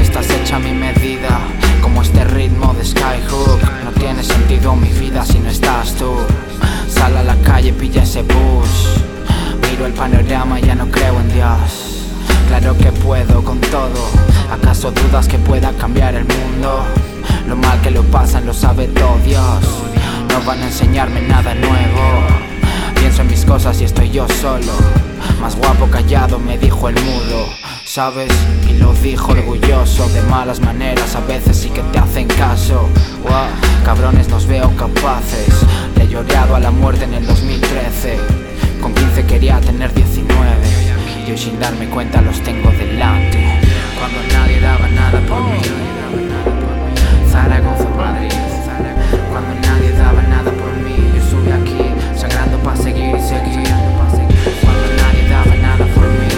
Estás hecha a mi medida. Como este ritmo de Skyhook. No tiene sentido mi vida si no estás tú. Sal a la calle, pilla ese bus. Miro el panorama, y ya no creo en Dios. ¿Acaso dudas que pueda cambiar el mundo? Lo mal que lo pasan lo sabe todo Dios. No van a enseñarme nada nuevo. Pienso en mis cosas y estoy yo solo. Más guapo callado me dijo el mudo. ¿Sabes? Y lo dijo orgulloso De malas maneras a veces sí que te hacen caso Wow, cabrones nos veo capaces Le he llorado a la muerte en el 2013 Con 15 quería tener 19 Y hoy sin darme cuenta los tengo delante Cuando nadie daba nada por mí. Zaragoza, Madrid Cuando nadie daba nada por mí. Yo estuve aquí sangrando para seguir y seguir. Cuando nadie daba nada por mí.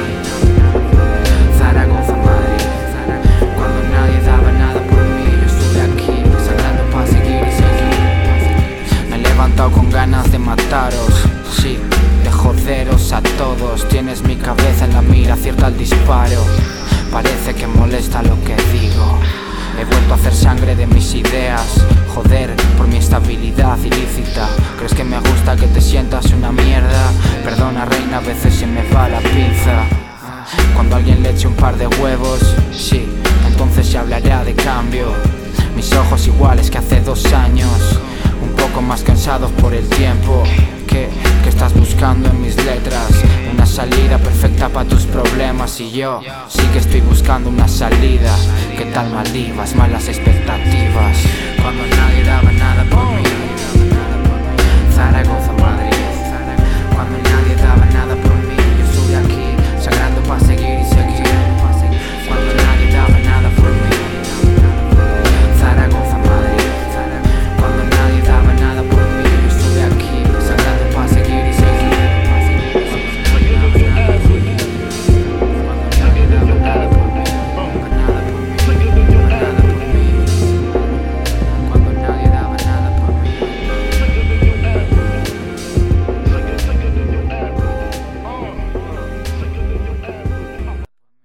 Zaragoza, Madrid Cuando nadie daba nada por mí. Yo estuve aquí sangrando para seguir y seguir. Me he levantado con ganas de mataros Sí, de joderos a todos. Tienes mi cabeza en la mira, acierta el disparo Parece que molesta lo que digo. He vuelto a hacer sangre de mis ideas. Joder, por mi estabilidad ilícita. ¿Crees que me gusta que te sientas una mierda? Perdona reina, a veces se me va la pinza. Cuando alguien le eche un par de huevos Sí, entonces se hablará de cambio. Mis ojos iguales que hace dos años. Un poco más cansados por el tiempo ¿Qué, qué estás buscando en mis letras? Una salida pa' tus problemas y yo sí que estoy buscando una salida. ¿Qué tal Maldivas? Malas expectativas. Cuando nadie daba nada por mí. Zaragoza,